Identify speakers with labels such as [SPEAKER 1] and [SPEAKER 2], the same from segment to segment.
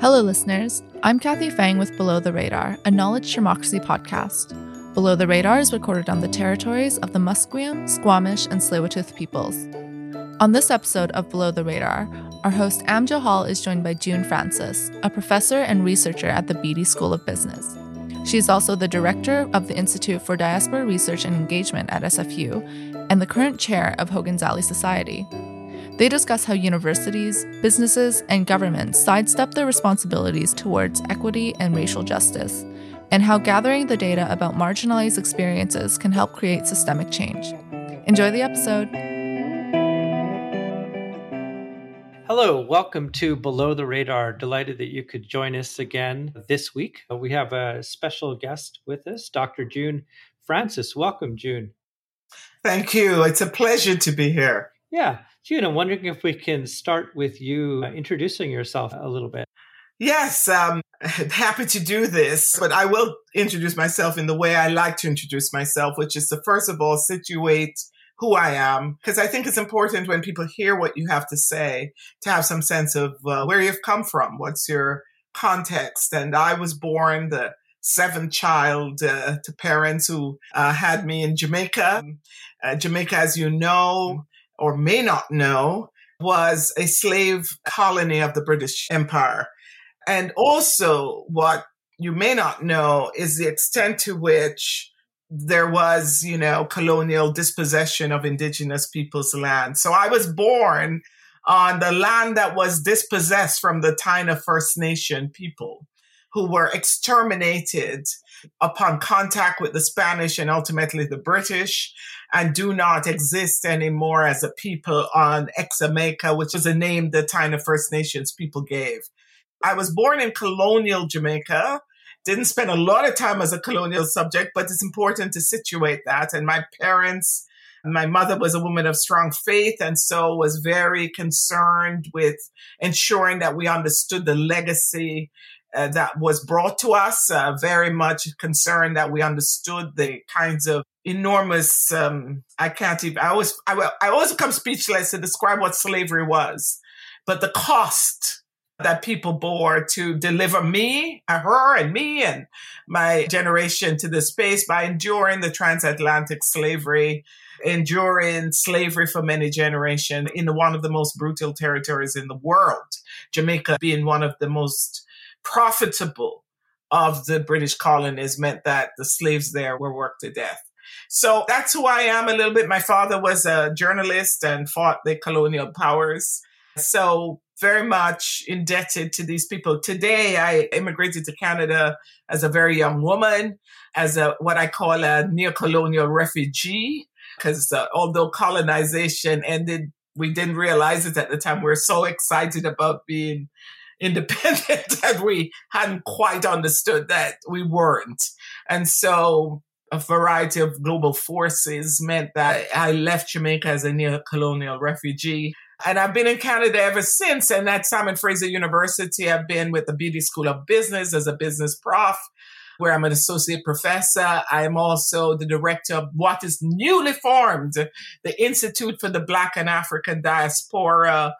[SPEAKER 1] Hello, listeners. I'm Kathy Fang with Below the Radar, a knowledge democracy podcast. Below the Radar is recorded on the territories of the Musqueam, Squamish, and Tsleil-Waututh peoples. On this episode of Below the Radar, our host Am Johal is joined by June Francis, a professor and researcher at the Beedie School of Business. She is also the director of the Institute for Diaspora Research and Engagement at SFU and the current chair of Hogan's Alley Society. They discuss how universities, businesses, and governments sidestep their responsibilities towards equity and racial justice, and how gathering the data about marginalized experiences can help create systemic change. Enjoy the episode.
[SPEAKER 2] Hello, welcome to Below the Radar. Delighted that you could join us again this week. We have a special guest with us, Dr. June Francis. Welcome, June.
[SPEAKER 3] Thank you. It's a pleasure to be here.
[SPEAKER 2] Yeah. June, I'm wondering if we can start with you uh, introducing yourself a little bit.
[SPEAKER 3] Yes, um, happy to do this, but I will introduce myself in the way I like to introduce myself, which is to first of all situate who I am, because I think it's important when people hear what you have to say to have some sense of uh, where you've come from, what's your context. And I was born the seventh child uh, to parents who uh, had me in Jamaica. Uh, Jamaica, as you know, or may not know, was a slave colony of the British Empire. And also, what you may not know is the extent to which there was, you know, colonial dispossession of indigenous people's land. So I was born on the land that was dispossessed from the Taino First Nation people who were exterminated upon contact with the Spanish and ultimately the British and do not exist anymore as a people on Xaymaca, which is a name the Taino First Nations people gave. I was born in colonial Jamaica. Didn't spend a lot of time as a colonial subject, but it's important to situate that. And my parents, and my mother was a woman of strong faith and so was very concerned with ensuring that we understood the legacy uh, that was brought to us, uh, very much concerned that we understood the kinds of enormous, um, I can't even, I always, I, I always become speechless to describe what slavery was, but the cost that people bore to deliver me, her and me and my generation to this space by enduring the transatlantic slavery, enduring slavery for many generations in one of the most brutal territories in the world, Jamaica being one of the most profitable of the British colonies meant that the slaves there were worked to death. So that's who I am a little bit. My father was a journalist and fought the colonial powers. So very much indebted to these people. Today, I immigrated to Canada as a very young woman, as a what I call a neo-colonial refugee, because uh, although colonization ended, we didn't realize it at the time. We we're so excited about being independent that we hadn't quite understood that we weren't. And so a variety of global forces meant that I left Jamaica as a neo-colonial refugee. And I've been in Canada ever since. And at Simon Fraser University, I've been with the Beedie School of Business as a business prof where I'm an associate professor. I'm also the director of what is newly formed, the Institute for the Black and African Diaspora,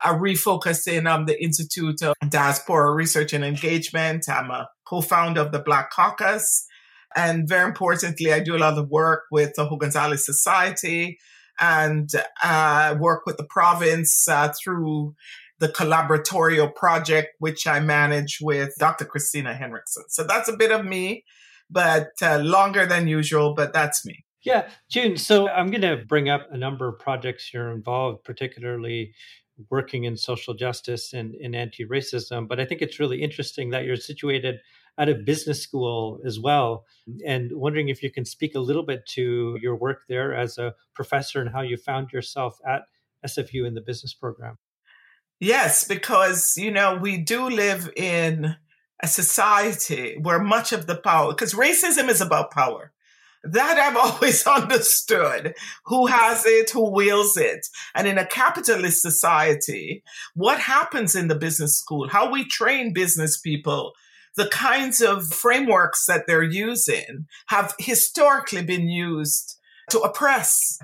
[SPEAKER 3] uh, refocusing on the Institute of Diaspora Research and Engagement. I'm a co-founder of the Black Caucus. And very importantly, I do a lot of work with the Hogan's Alley Society and uh, work with the province uh, through the collaboratorial project, which I manage with Dr. Christina Henriksen. So that's a bit of me, but uh, longer than usual, but that's me.
[SPEAKER 2] Yeah, June. So I'm going to bring up a number of projects you're involved, particularly working in social justice and in anti racism. But I think it's really interesting that you're situated at a business school as well. And wondering if you can speak a little bit to your work there as a professor and how you found yourself at SFU in the business program.
[SPEAKER 3] Yes, because, you know, we do live in a society where much of the power, because racism is about power. That I've always understood. Who has it? Who wields it? And in a capitalist society, what happens in the business school? How we train business people the kinds of frameworks that they're using have historically been used to oppress.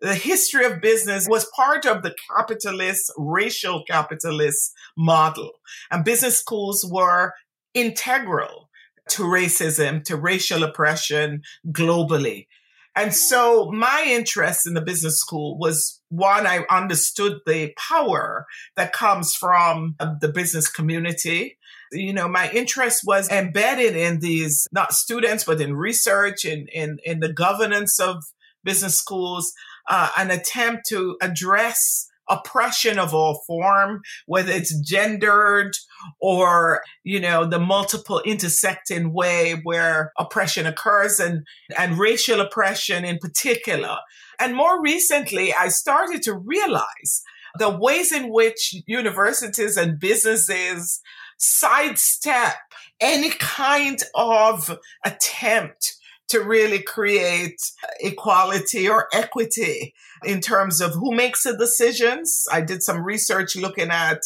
[SPEAKER 3] the history of business was part of the capitalist, racial capitalist model. And business schools were integral to racism, to racial oppression globally. And so my interest in the business school was one, I understood the power that comes from the business community. You know, my interest was embedded in these, not students, but in research, in, in, in the governance of business schools, uh, an attempt to address oppression of all form, whether it's gendered or, you know, the multiple intersecting way where oppression occurs and, and racial oppression in particular. And more recently, I started to realize the ways in which universities and businesses sidestep any kind of attempt to really create equality or equity in terms of who makes the decisions. I did some research looking at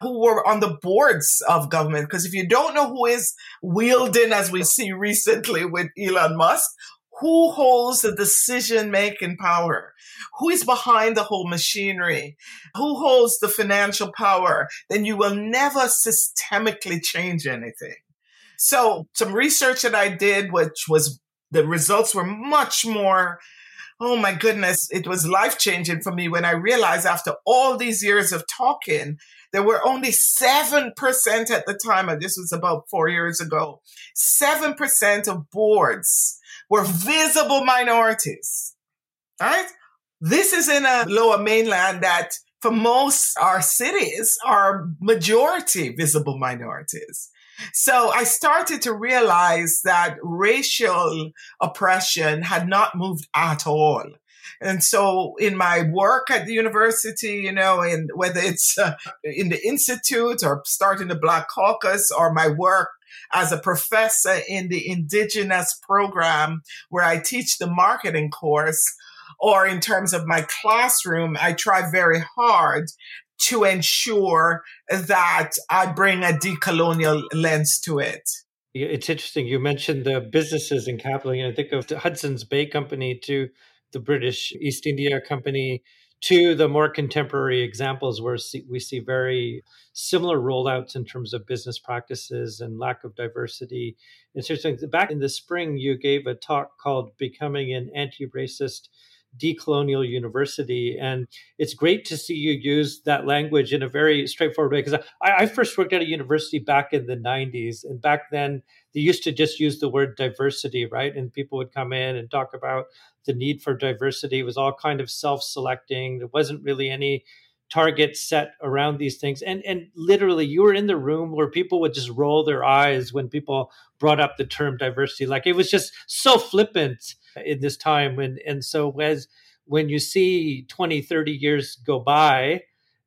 [SPEAKER 3] who were on the boards of government. Because if you don't know who is wielding, as we see recently with Elon Musk, who holds the decision making power? Who is behind the whole machinery? Who holds the financial power? Then you will never systemically change anything. So some research that I did, which was the results were much more oh my goodness, it was life changing for me when I realized after all these years of talking, there were only 7% at the time, and this was about four years ago, 7% of boards were visible minorities. Right? This is in a lower mainland that for most our cities are majority visible minorities. So I started to realize that racial oppression had not moved at all. And so in my work at the university, you know, in whether it's uh, in the institute or starting the Black Caucus or my work as a professor in the indigenous program where I teach the marketing course, or in terms of my classroom, I try very hard to ensure that I bring a decolonial lens to it.
[SPEAKER 2] It's interesting. You mentioned the businesses in capital. You know, think of the Hudson's Bay Company to the British East India Company to the more contemporary examples where we see very similar rollouts in terms of business practices and lack of diversity. It's interesting. Back in the spring, you gave a talk called Becoming an Anti Racist decolonial university. And it's great to see you use that language in a very straightforward way. Because I, I, first worked at a university back in the 90s. And back then, they used to just use the word diversity, right? And people would come in and talk about the need for diversity. It was all kind of self selecting, there wasn't really any target set around these things and and literally you were in the room where people would just roll their eyes when people brought up the term diversity like it was just so flippant in this time. When and so as when you see 20 30 years go by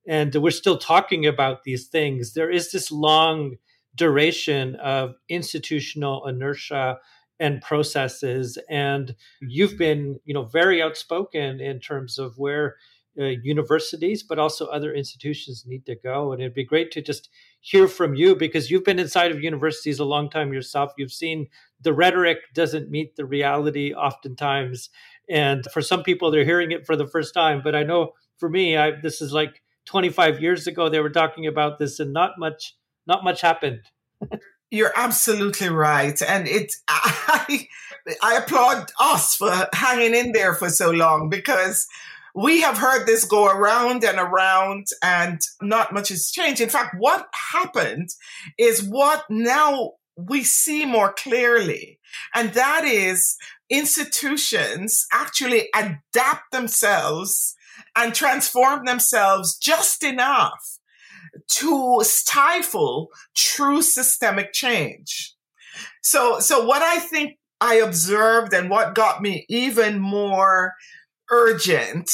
[SPEAKER 2] and we're still talking about these things there is this long duration of institutional inertia and processes. And you've been you know very outspoken in terms of where uh, universities but also other institutions need to go. And it'd be great to just hear from you because you've been inside of universities a long time yourself you've seen the rhetoric doesn't meet the reality oftentimes. And for some people, they're hearing it for the first time. But I know for me, I, this is like 25 years ago, they were talking about this and not much, not much happened.
[SPEAKER 3] You're absolutely right. And it, I, I applaud us for hanging in there for so long because we have heard this go around and around and not much has changed. In fact, what happened is what now we see more clearly. And that is institutions actually adapt themselves and transform themselves just enough to stifle true systemic change. So, so what I think I observed and what got me even more urgent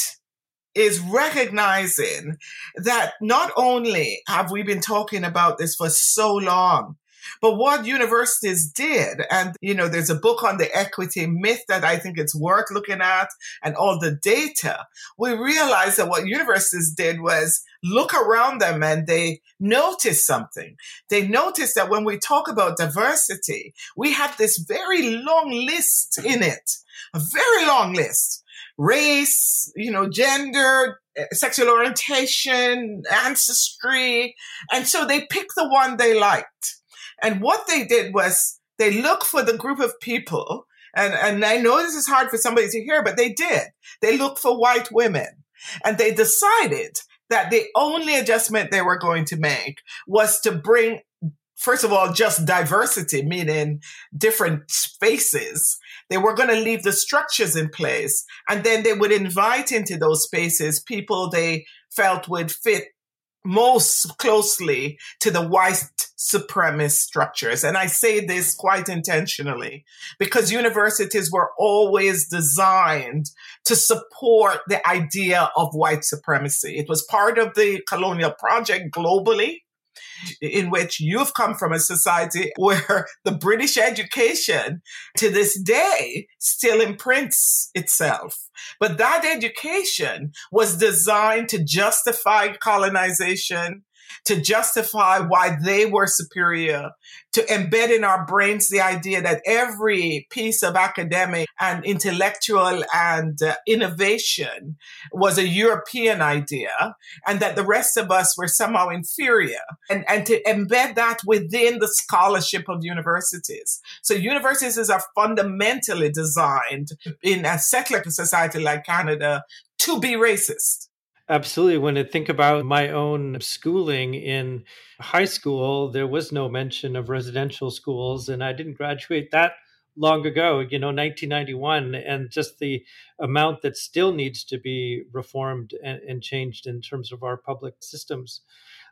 [SPEAKER 3] is recognizing that not only have we been talking about this for so long, but what universities did, and you know, there's a book on the equity myth that I think it's worth looking at and all the data. We realized that what universities did was look around them and they noticed something. They noticed that when we talk about diversity, we have this very long list in it, a very long list race, you know, gender, eh, sexual orientation, ancestry. And so they picked the one they liked. And what they did was they looked for the group of people. And, and I know this is hard for somebody to hear, but they did. They looked for white women and they decided that the only adjustment they were going to make was to bring first of all, just diversity, meaning different spaces. They were going to leave the structures in place. And then they would invite into those spaces people they felt would fit most closely to the white supremacist structures. And I say this quite intentionally because universities were always designed to support the idea of white supremacy. It was part of the colonial project globally in which you've come from a society where the British education to this day still imprints itself. But that education was designed to justify colonization, to justify why they were superior, to embed in our brains the idea that every piece of academic and intellectual and uh, innovation was a European idea and that the rest of us were somehow inferior and, and to embed that within the scholarship of universities. So universities are fundamentally designed in a secular society like Canada to be racist.
[SPEAKER 2] Absolutely. When I think about my own schooling in high school, there was no mention of residential schools, and I didn't graduate that long ago, you know, 1991, and just the amount that still needs to be reformed and, and changed in terms of our public systems.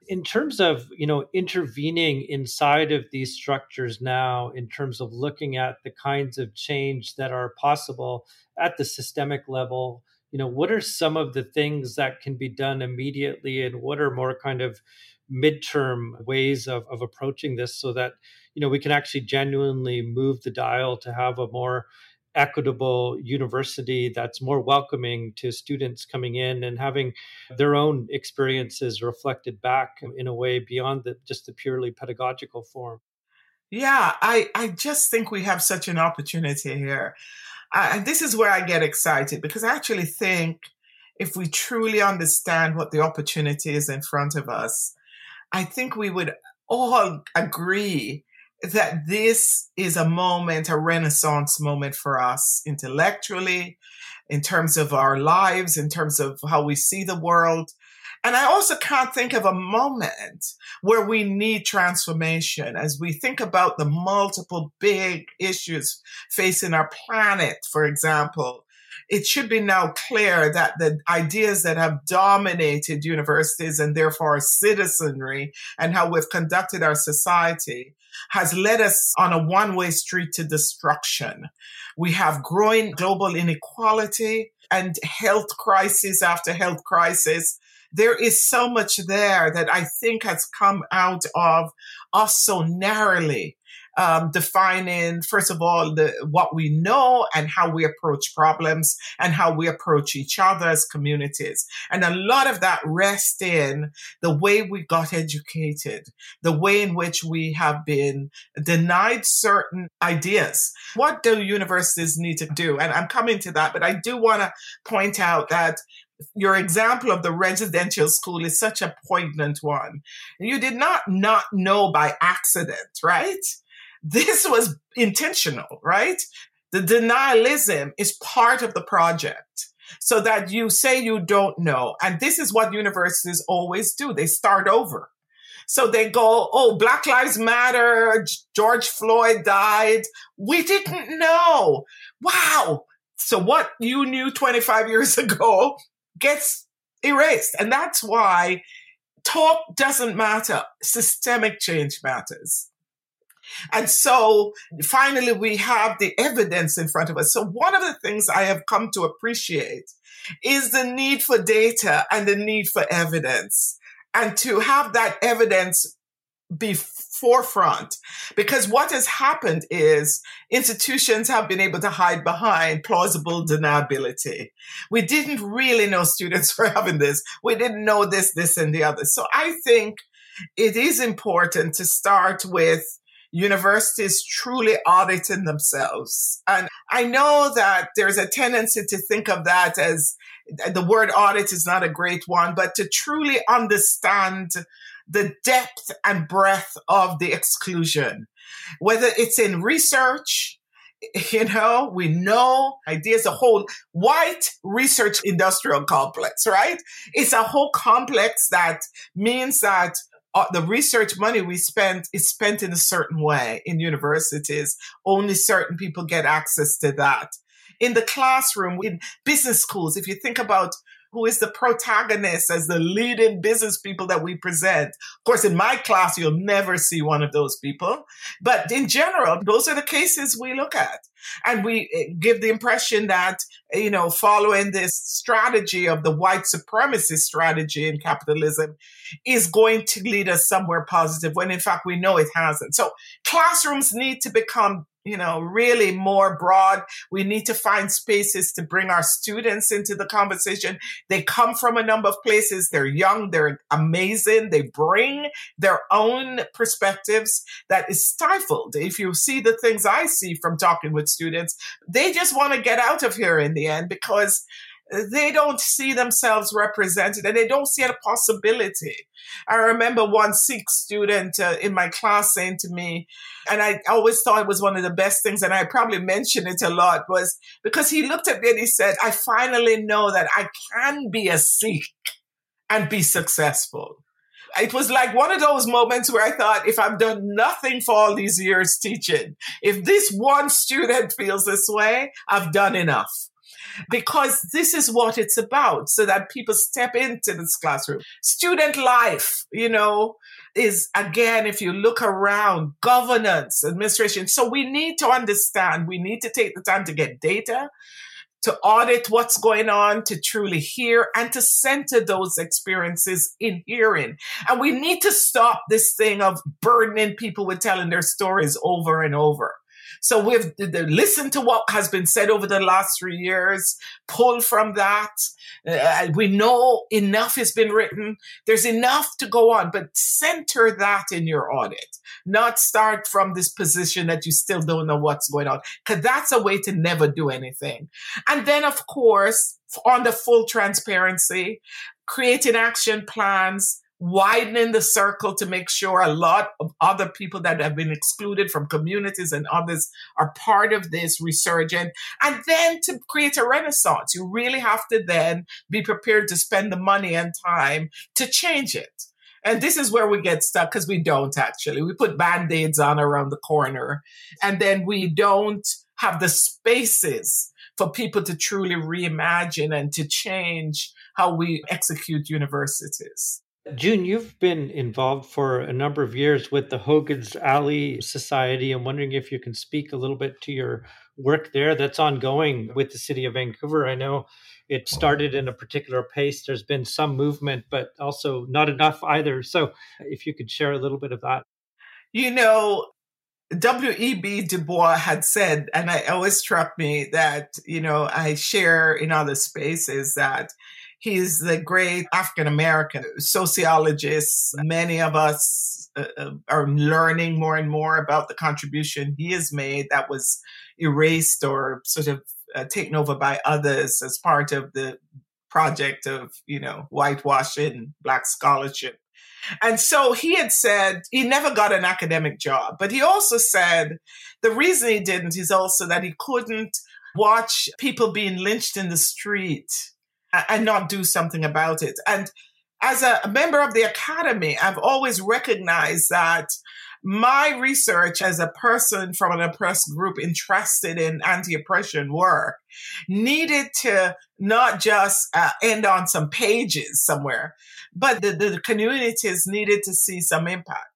[SPEAKER 2] In terms of, you know, intervening inside of these structures now, in terms of looking at the kinds of change that are possible at the systemic level, you know what are some of the things that can be done immediately and what are more kind of midterm ways of, of approaching this so that you know we can actually genuinely move the dial to have a more equitable university that's more welcoming to students coming in and having their own experiences reflected back in a way beyond the, just the purely pedagogical form?
[SPEAKER 3] Yeah i i just think we have such an opportunity here and this is where I get excited because I actually think if we truly understand what the opportunity is in front of us, I think we would all agree that this is a moment, a renaissance moment for us intellectually, in terms of our lives, in terms of how we see the world. And I also can't think of a moment where we need transformation as we think about the multiple big issues facing our planet, for example. It should be now clear that the ideas that have dominated universities and therefore our citizenry and how we've conducted our society has led us on a one way street to destruction. We have growing global inequality and health crisis after health crisis there is so much there that I think has come out of us so narrowly um, defining, first of all, the, what we know and how we approach problems and how we approach each other as communities. And a lot of that rests in the way we got educated, the way in which we have been denied certain ideas. What do universities need to do? And I'm coming to that, but I do want to point out that your example of the residential school is such a poignant one. You did not not know by accident, right? This was intentional, right? The denialism is part of the project so that you say you don't know. And this is what universities always do. They start over. So they go, Oh, Black Lives Matter. George Floyd died. We didn't know. Wow. So what you knew 25 years ago gets erased. And that's why talk doesn't matter. Systemic change matters. And so finally, we have the evidence in front of us. So, one of the things I have come to appreciate is the need for data and the need for evidence, and to have that evidence be forefront because what has happened is institutions have been able to hide behind plausible deniability. We didn't really know students were having this. We didn't know this, this, and the other. So I think it is important to start with universities truly auditing themselves. And I know that there's a tendency to think of that as the word audit is not a great one, but to truly understand the depth and breadth of the exclusion, whether it's in research, you know, we know ideas a whole white research industrial complex, right? It's a whole complex that means that uh, the research money we spend is spent in a certain way in universities. Only certain people get access to that. In the classroom, in business schools, if you think about who is the protagonist as the leading business people that we present. Of course, in my class, you'll never see one of those people. But in general, those are the cases we look at. And we eh, give the impression that, you know, following this strategy of the white supremacist strategy in capitalism is going to lead us somewhere positive when in fact we know it hasn't. So classrooms need to become you know, really more broad. We need to find spaces to bring our students into the conversation. They come from a number of places. They're young. They're amazing. They bring their own perspectives that is stifled. If you see the things I see from talking with students, they just want to get out of here in the end because they don't see themselves represented and they don't see a possibility. I remember one Sikh student uh, in my class saying to me, and I always thought it was one of the best things, and I probably mentioned it a lot, was because he looked at me and he said, I finally know that I can be a Sikh and be successful. It was like one of those moments where I thought, if I've done nothing for all these years teaching, if this one student feels this way, I've done enough because this is what it's about so that people step into this classroom. Student life, you know, is again, if you look around, governance, administration. So we need to understand, we need to take the time to get data, to audit what's going on, to truly hear, and to center those experiences in hearing. And we need to stop this thing of burdening people with telling their stories over and over. So we've listened to what has been said over the last three years, pull from that. Uh, we know enough has been written. There's enough to go on, but center that in your audit, not start from this position that you still don't know what's going on, because that's a way to never do anything. And then, of course, on the full transparency, creating action plans, widening the circle to make sure a lot of other people that have been excluded from communities and others are part of this resurgent. And then to create a renaissance, you really have to then be prepared to spend the money and time to change it. And this is where we get stuck because we don't actually. We put band aids on around the corner and then we don't have the spaces for people to truly reimagine and to change how we execute universities.
[SPEAKER 2] June, you've been involved for a number of years with the Hogan's Alley Society. I'm wondering if you can speak a little bit to your work there that's ongoing with the city of Vancouver. I know it started in a particular pace. There's been some movement, but also not enough either. So if you could share a little bit of that.
[SPEAKER 3] You know, W.E.B. Du Bois had said, and it always struck me that, you know, I share in other spaces that He's the great African American sociologist. Many of us uh, uh, are learning more and more about the contribution he has made that was erased or sort of uh, taken over by others as part of the project of, you know, whitewashing black scholarship. And so he had said he never got an academic job, but he also said the reason he didn't is also that he couldn't watch people being lynched in the street and not do something about it. And as a member of the academy, I've always recognized that my research as a person from an oppressed group interested in anti-oppression work needed to not just uh, end on some pages somewhere, but the, the communities needed to see some impact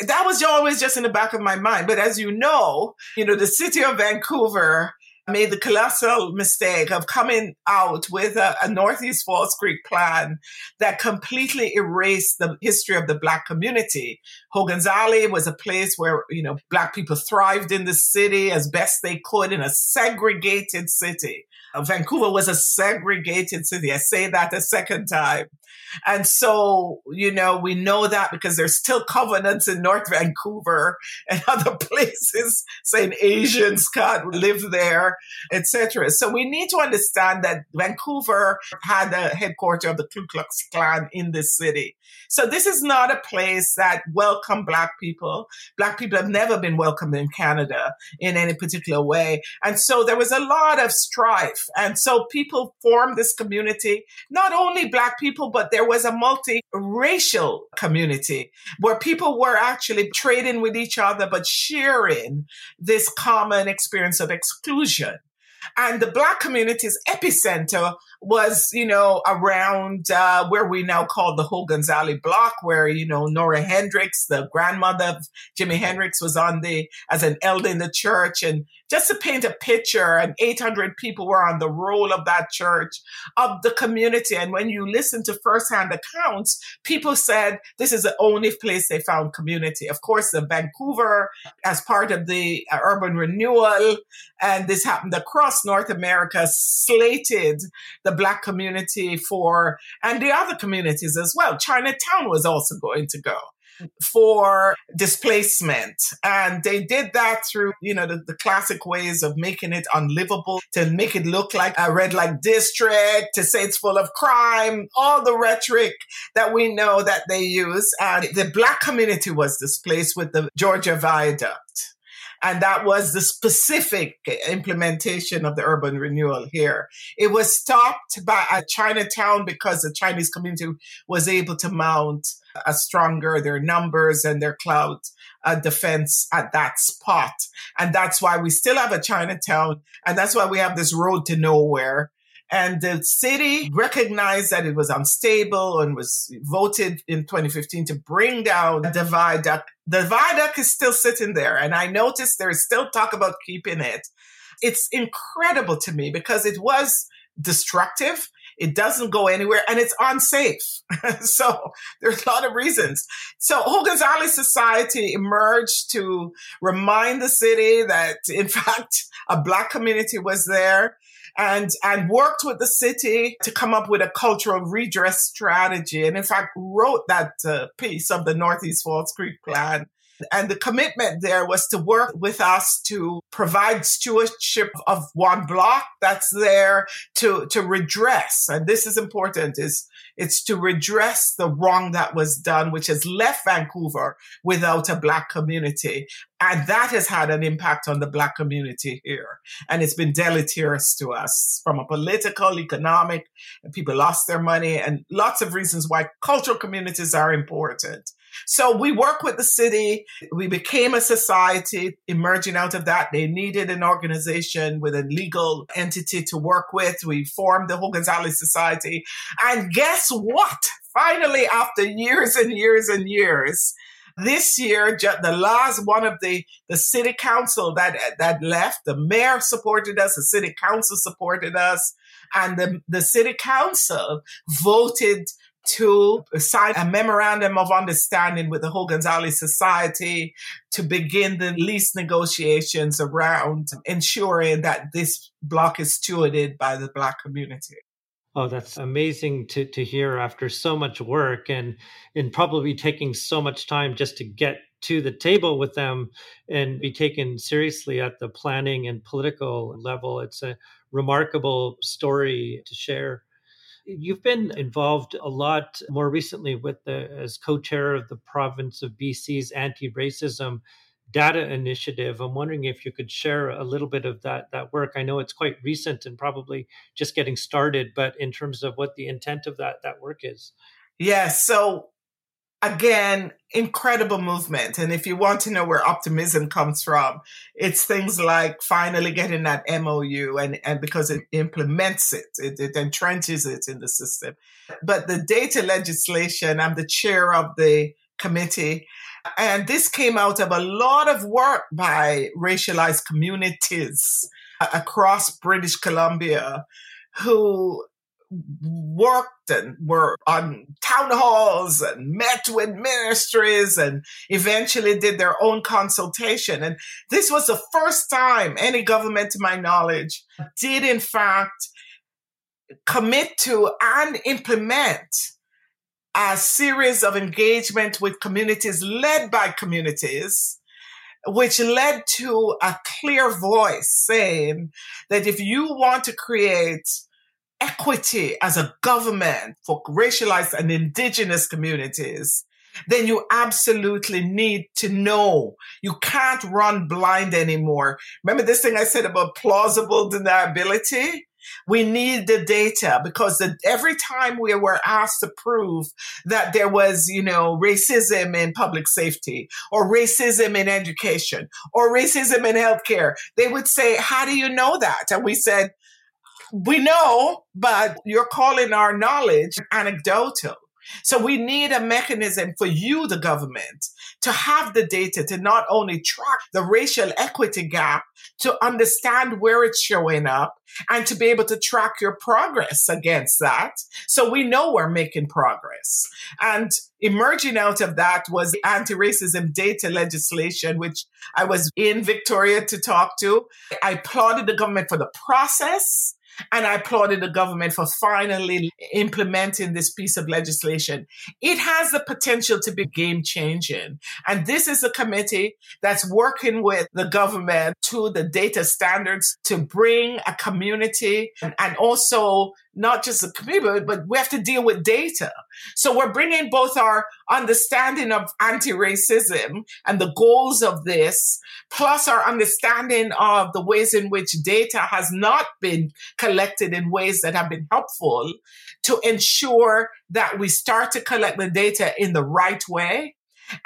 [SPEAKER 3] that was always just in the back of my mind. But as you know, you know, the city of Vancouver made the colossal mistake of coming out with a, a, Northeast False Creek plan that completely erased the history of the Black community. Hogan's Alley was a place where, you know, Black people thrived in the city as best they could in a segregated city. Vancouver was a segregated city. I say that a second time. And so, you know, we know that because there's still covenants in North Vancouver and other places saying Asians can't live there, etc. So we need to understand that Vancouver had the headquarters of the Ku Klux Klan in this city. So this is not a place that welcome black people. Black people have never been welcomed in Canada in any particular way. And so there was a lot of strife. And so people formed this community, not only black people, but there was a multiracial community where people were actually trading with each other, but sharing this common experience of exclusion. And the Black community's epicenter was, you know, around uh, where we now call the whole Alley block, where, you know, Nora Hendrix, the grandmother of Jimi Hendrix, was on the, as an elder in the church. And just to paint a picture, and 800 people were on the roll of that church, of the community. And when you listen to firsthand accounts, people said this is the only place they found community. Of course, the Vancouver, as part of the uh, urban renewal, and this happened across North America, slated the Black community for, and the other communities as well. Chinatown was also going to go for displacement. And they did that through, you know, the, the, classic ways of making it unlivable, to make it look like a red light district, to say it's full of crime, all the rhetoric that we know that they use. And the black community was displaced with the Georgia Viaduct. And that was the specific implementation of the urban renewal here. It was stopped by a Chinatown because the Chinese community was able to mount a stronger their numbers and their cloud uh, defense at that spot. And that's why we still have a Chinatown. And that's why we have this road to nowhere and the city recognized that it was unstable and was voted in 2015 to bring down the viaduct. The viaduct is still sitting there. And I noticed there is still talk about keeping it. It's incredible to me because it was destructive. It doesn't go anywhere and it's unsafe. so there's a lot of reasons. So Hogan's Alley Society emerged to remind the city that in fact a black community was there and and worked with the city to come up with a cultural redress strategy and in fact wrote that uh, piece of the northeast false creek plan and the commitment there was to work with us to provide stewardship of one block that's there to, to redress. And this is important is it's to redress the wrong that was done, which has left Vancouver without a black community. And that has had an impact on the black community here. And it's been deleterious to us from a political, economic, people lost their money and lots of reasons why cultural communities are important. So we work with the city. We became a society emerging out of that. They needed an organization with a legal entity to work with. We formed the Hogan's Alley Society. And guess what? Finally, after years and years and years, this year, the last one of the, the city council that, that left, the mayor supported us, the city council supported us, and the, the city council voted to sign a memorandum of understanding with the Hogan's Alley Society to begin the lease negotiations around ensuring that this block is stewarded by the Black community.
[SPEAKER 2] Oh, that's amazing to, to hear after so much work and and probably taking so much time just to get to the table with them and be taken seriously at the planning and political level. It's a remarkable story to share. You've been involved a lot more recently with the as co-chair of the province of BC's anti-racism data initiative. I'm wondering if you could share a little bit of that that work. I know it's quite recent and probably just getting started, but in terms of what the intent of that that work is.
[SPEAKER 3] Yes. So again, incredible movement. And if you want to know where optimism comes from, it's things like finally getting that MOU and, and because it implements it, it, it entrenches it in the system. But the data legislation, I'm the chair of the committee. And this came out of a lot of work by racialized communities uh, across British Columbia who worked and were on town halls and met with ministries and eventually did their own consultation. And this was the first time any government, to my knowledge, did in fact commit to and implement a series of engagement with communities led by communities which led to a clear voice saying that if you want to create equity as a government for racialized and indigenous communities, then you absolutely need to know. You can't run blind anymore. Remember this thing I said about plausible deniability? We need the data because the, every time we were asked to prove that there was, you know, racism in public safety or racism in education or racism in healthcare, they would say, how do you know that? And we said, we know, but you're calling our knowledge anecdotal. So we need a mechanism for you, the government, to have the data to not only track the racial equity gap, to understand where it's showing up and to be able to track your progress against that. So we know we're making progress. And emerging out of that was anti-racism data legislation, which I was in Victoria to talk to. I applauded the government for the process. And I applauded the government for finally implementing this piece of legislation. It has the potential to be game changing. And this is a committee that's working with the government to the data standards to bring a community and, and also not just the community, but we have to deal with data. So we're bringing both our understanding of anti-racism and the goals of this, plus our understanding of the ways in which data has not been collected in ways that have been helpful to ensure that we start to collect the data in the right way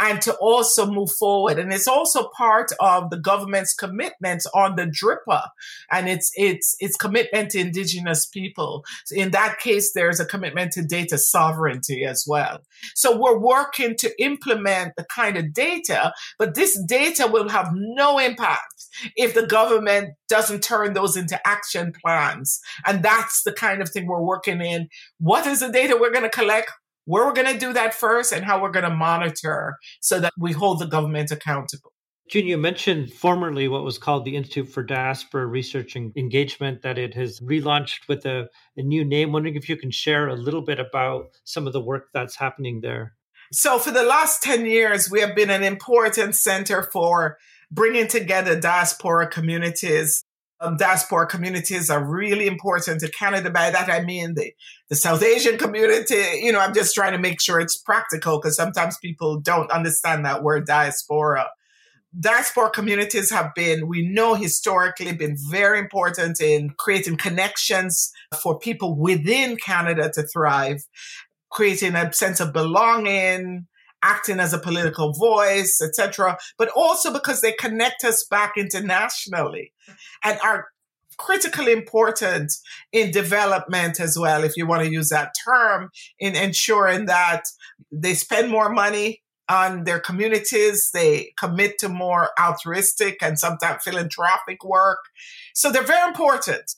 [SPEAKER 3] and to also move forward. And it's also part of the government's commitment on the DRIPA and its its its commitment to indigenous people. In that case, there's a commitment to data sovereignty as well. So we're working to implement the kind of data, but this data will have no impact if the government doesn't turn those into action plans. And that's the kind of thing we're working in. What is the data we're going to collect? where we're going to do that first and how we're going to monitor so that we hold the government accountable.
[SPEAKER 2] June, you mentioned formerly what was called the Institute for Diaspora Research and Engagement, that it has relaunched with a, a new name. Wondering if you can share a little bit about some of the work that's happening there.
[SPEAKER 3] So, for the last 10 years, we have been an important center for bringing together diaspora communities um, diaspora communities are really important to Canada. By that, I mean the, the South Asian community. You know, I'm just trying to make sure it's practical because sometimes people don't understand that word diaspora. Diaspora communities have been, we know historically, been very important in creating connections for people within Canada to thrive, creating a sense of belonging, acting as a political voice, etc., but also because they connect us back internationally and are critically important in development as well, if you want to use that term, in ensuring that they spend more money on their communities, they commit to more altruistic and sometimes philanthropic work. So they're very important.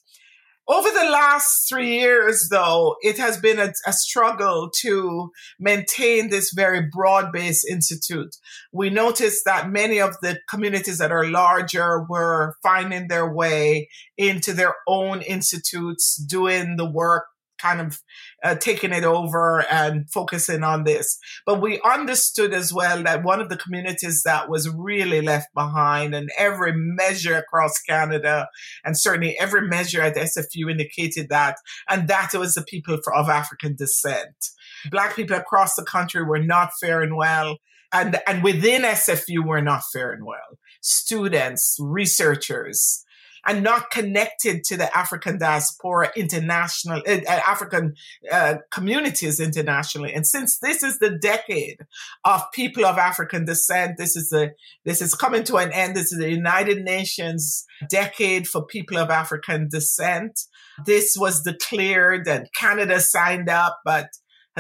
[SPEAKER 3] Over the last three years, though, it has been a, a struggle to maintain this very broad based institute. We noticed that many of the communities that are larger were finding their way into their own institutes, doing the work kind of uh, taking it over and focusing on this. But we understood as well that one of the communities that was really left behind and every measure across Canada and certainly every measure at SFU indicated that, and that was the people of African descent. Black people across the country were not faring well. And, and within SFU, were not faring well. Students, researchers, and not connected to the African diaspora international, uh, African uh, communities internationally. And since this is the decade of people of African descent, this is the this is coming to an end. This is the United Nations decade for people of African descent. This was declared and Canada signed up, but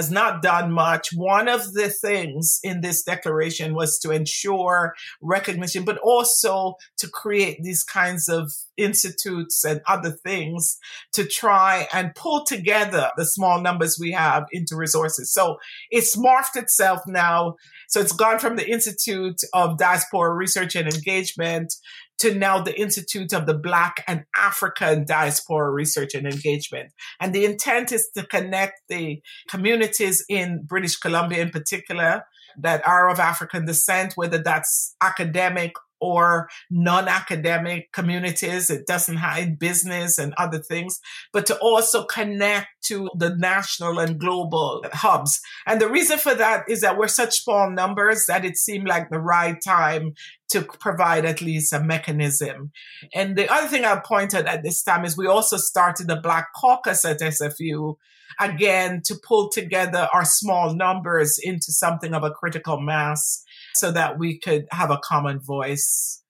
[SPEAKER 3] has not done much. One of the things in this declaration was to ensure recognition, but also to create these kinds of institutes and other things to try and pull together the small numbers we have into resources. So it's morphed itself now. So it's gone from the Institute of Diaspora Research and Engagement to now the Institute of the Black and African Diaspora Research and Engagement. And the intent is to connect the communities in British Columbia in particular that are of African descent, whether that's academic or non-academic communities. It doesn't hide business and other things, but to also connect to the national and global hubs. And the reason for that is that we're such small numbers that it seemed like the right time to provide at least a mechanism. And the other thing i point pointed at this time is we also started the Black Caucus at SFU again to pull together our small numbers into something of a critical mass so that we could have a common voice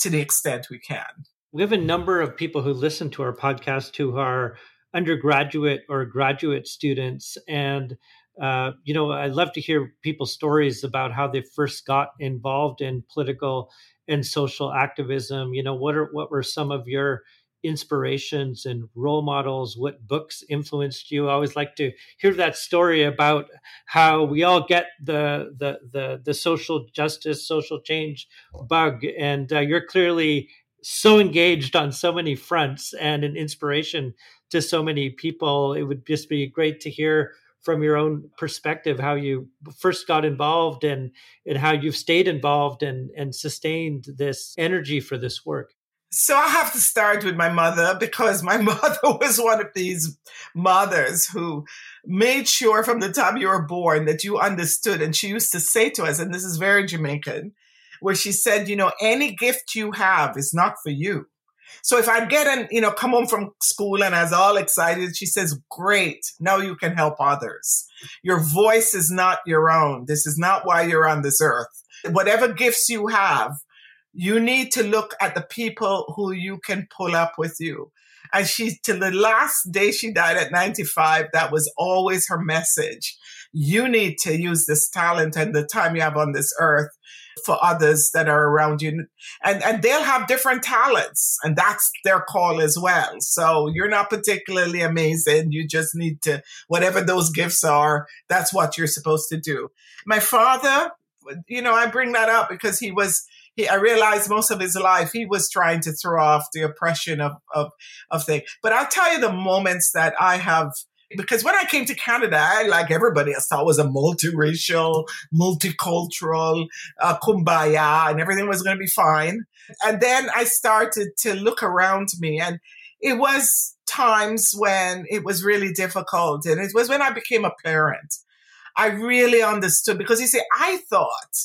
[SPEAKER 3] to the extent we can.
[SPEAKER 2] We have a number of people who listen to our podcast who are undergraduate or graduate students. And, uh, you know, I love to hear people's stories about how they first got involved in political and social activism. You know, what are what were some of your inspirations and role models? What books influenced you? I always like to hear that story about how we all get the the the, the social justice social change bug and uh, you're clearly so engaged on so many fronts and an inspiration to so many people. It would just be great to hear from your own perspective how you first got involved and and how you've stayed involved and and sustained this energy for this work
[SPEAKER 3] so I have to start with my mother because my mother was one of these mothers who made sure from the time you were born that you understood. And she used to say to us, and this is very Jamaican, where she said, you know, any gift you have is not for you. So if I get an, you know, come home from school and I was all excited, she says, great. Now you can help others. Your voice is not your own. This is not why you're on this earth. Whatever gifts you have, you need to look at the people who you can pull up with you. And she, till the last day she died at 95, that was always her message. You need to use this talent and the time you have on this earth for others that are around you. And, and they'll have different talents and that's their call as well. So you're not particularly amazing. You just need to, whatever those gifts are, that's what you're supposed to do. My father, you know, I bring that up because he was, he, I realized most of his life he was trying to throw off the oppression of, of, of things. But I'll tell you the moments that I have because when I came to Canada, I, like everybody else, thought was a multiracial, multicultural, uh, kumbaya, and everything was going to be fine. And then I started to look around me, and it was times when it was really difficult. And it was when I became a parent. I really understood because you see, I thought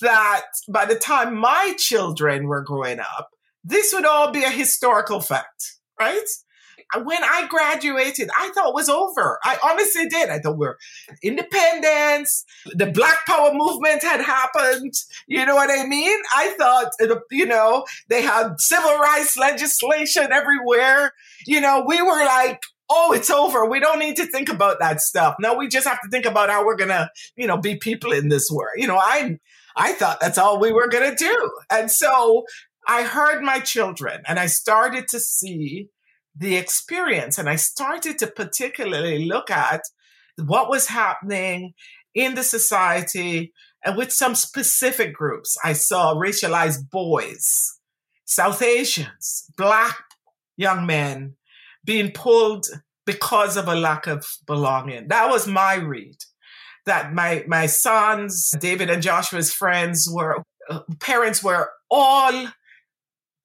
[SPEAKER 3] that by the time my children were growing up, this would all be a historical fact, right? When I graduated, I thought it was over. I honestly did. I thought we we're independence, the Black Power movement had happened. You know what I mean? I thought, uh, you know, they had civil rights legislation everywhere. You know, we were like, oh, it's over. We don't need to think about that stuff. No, we just have to think about how we're going to, you know, be people in this world. You know, I I thought that's all we were going to do. And so I heard my children and I started to see the experience and I started to particularly look at what was happening in the society and with some specific groups. I saw racialized boys, South Asians, Black young men being pulled because of a lack of belonging. That was my read that my my sons, David and Joshua's friends were uh, parents were all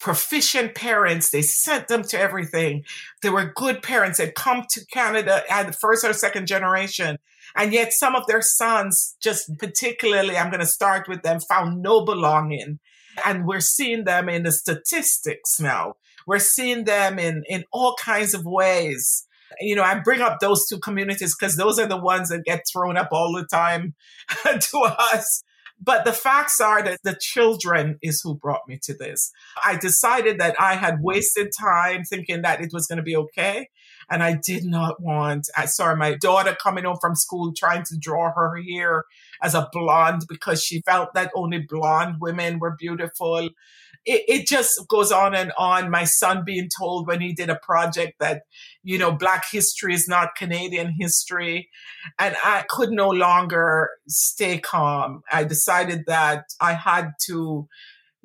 [SPEAKER 3] proficient parents. They sent them to everything. They were good parents. They'd come to Canada at the first or second generation. And yet some of their sons, just particularly, I'm going to start with them, found no belonging. And we're seeing them in the statistics now. We're seeing them in, in all kinds of ways you know, I bring up those two communities because those are the ones that get thrown up all the time to us. But the facts are that the children is who brought me to this. I decided that I had wasted time thinking that it was going to be okay. And I did not want, I saw my daughter coming home from school trying to draw her hair as a blonde because she felt that only blonde women were beautiful. It, it, just goes on and on. My son being told when he did a project that, you know, Black history is not Canadian history. And I could no longer stay calm. I decided that I had to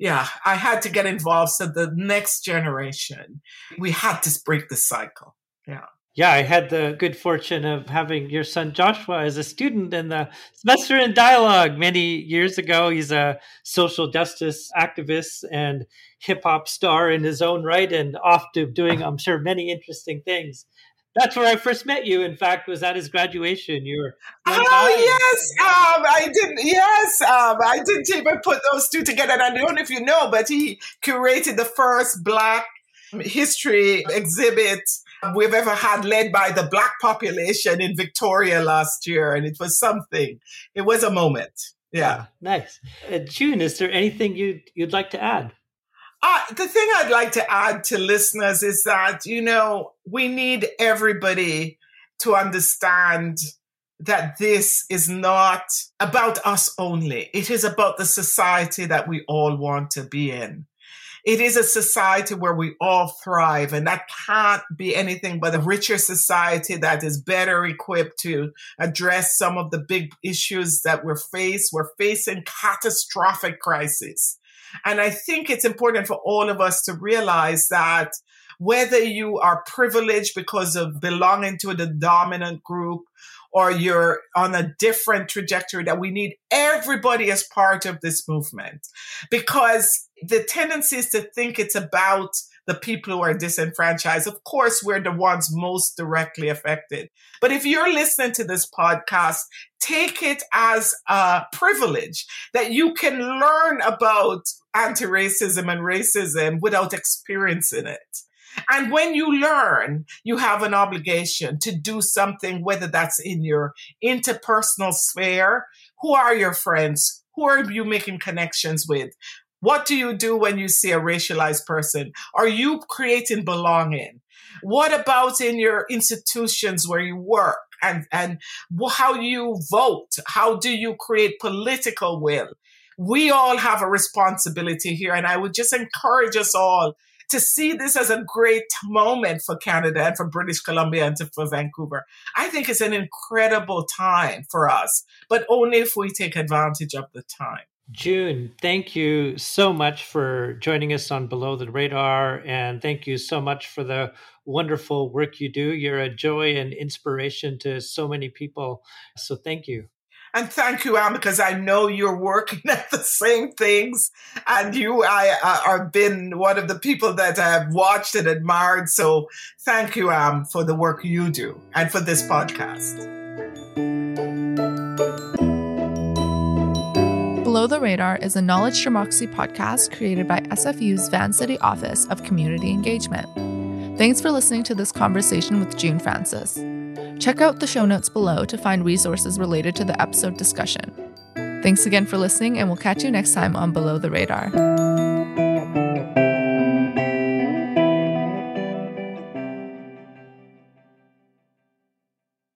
[SPEAKER 3] yeah, I had to get involved. So the next generation, we had to break the cycle. Yeah.
[SPEAKER 2] Yeah, I had the good fortune of having your son Joshua as a student in the semester in dialogue many years ago. He's a social justice activist and hip hop star in his own right and off to doing, I'm sure, many interesting things. That's where I first met you. In fact, was at his graduation. You were.
[SPEAKER 3] Oh yes, um, I didn't. Yes, um, I didn't even put those two together. And I don't know if you know, but he curated the first Black history exhibit we've ever had, led by the Black population in Victoria last year, and it was something. It was a moment. Yeah,
[SPEAKER 2] nice. Uh, June, is there anything you'd, you'd like to add?
[SPEAKER 3] Uh, the thing I'd like to add to listeners is that, you know, we need everybody to understand that this is not about us only. It is about the society that we all want to be in. It is a society where we all thrive, and that can't be anything but a richer society that is better equipped to address some of the big issues that we're faced. We're facing catastrophic crises. And I think it's important for all of us to realize that whether you are privileged because of belonging to the dominant group or you're on a different trajectory, that we need everybody as part of this movement because the tendency is to think it's about the people who are disenfranchised. Of course, we're the ones most directly affected. But if you're listening to this podcast, take it as a privilege that you can learn about anti racism and racism without experiencing it. And when you learn, you have an obligation to do something, whether that's in your interpersonal sphere. Who are your friends? Who are you making connections with? What do you do when you see a racialized person? Are you creating belonging? What about in your institutions where you work and, and how you vote? How do you create political will? We all have a responsibility here. And I would just encourage us all to see this as a great moment for Canada and for British Columbia and for Vancouver. I think it's an incredible time for us, but only if we take advantage of the time.
[SPEAKER 2] June, thank you so much for joining us on Below the Radar. And thank you so much for the wonderful work you do. You're a joy and inspiration to so many people. So thank you.
[SPEAKER 3] And thank you, Am, because I know you're working at the same things. And you I, uh, are been one of the people that I've watched and admired. So thank you, Am, for the work you do and for this podcast.
[SPEAKER 1] Below the Radar is a Knowledge Democracy podcast created by SFU's Vancity Office of Community Engagement. Thanks for listening to this conversation with June Francis. Check out the show notes below to find resources related to the episode discussion. Thanks again for listening, and we'll catch you next time on Below the Radar.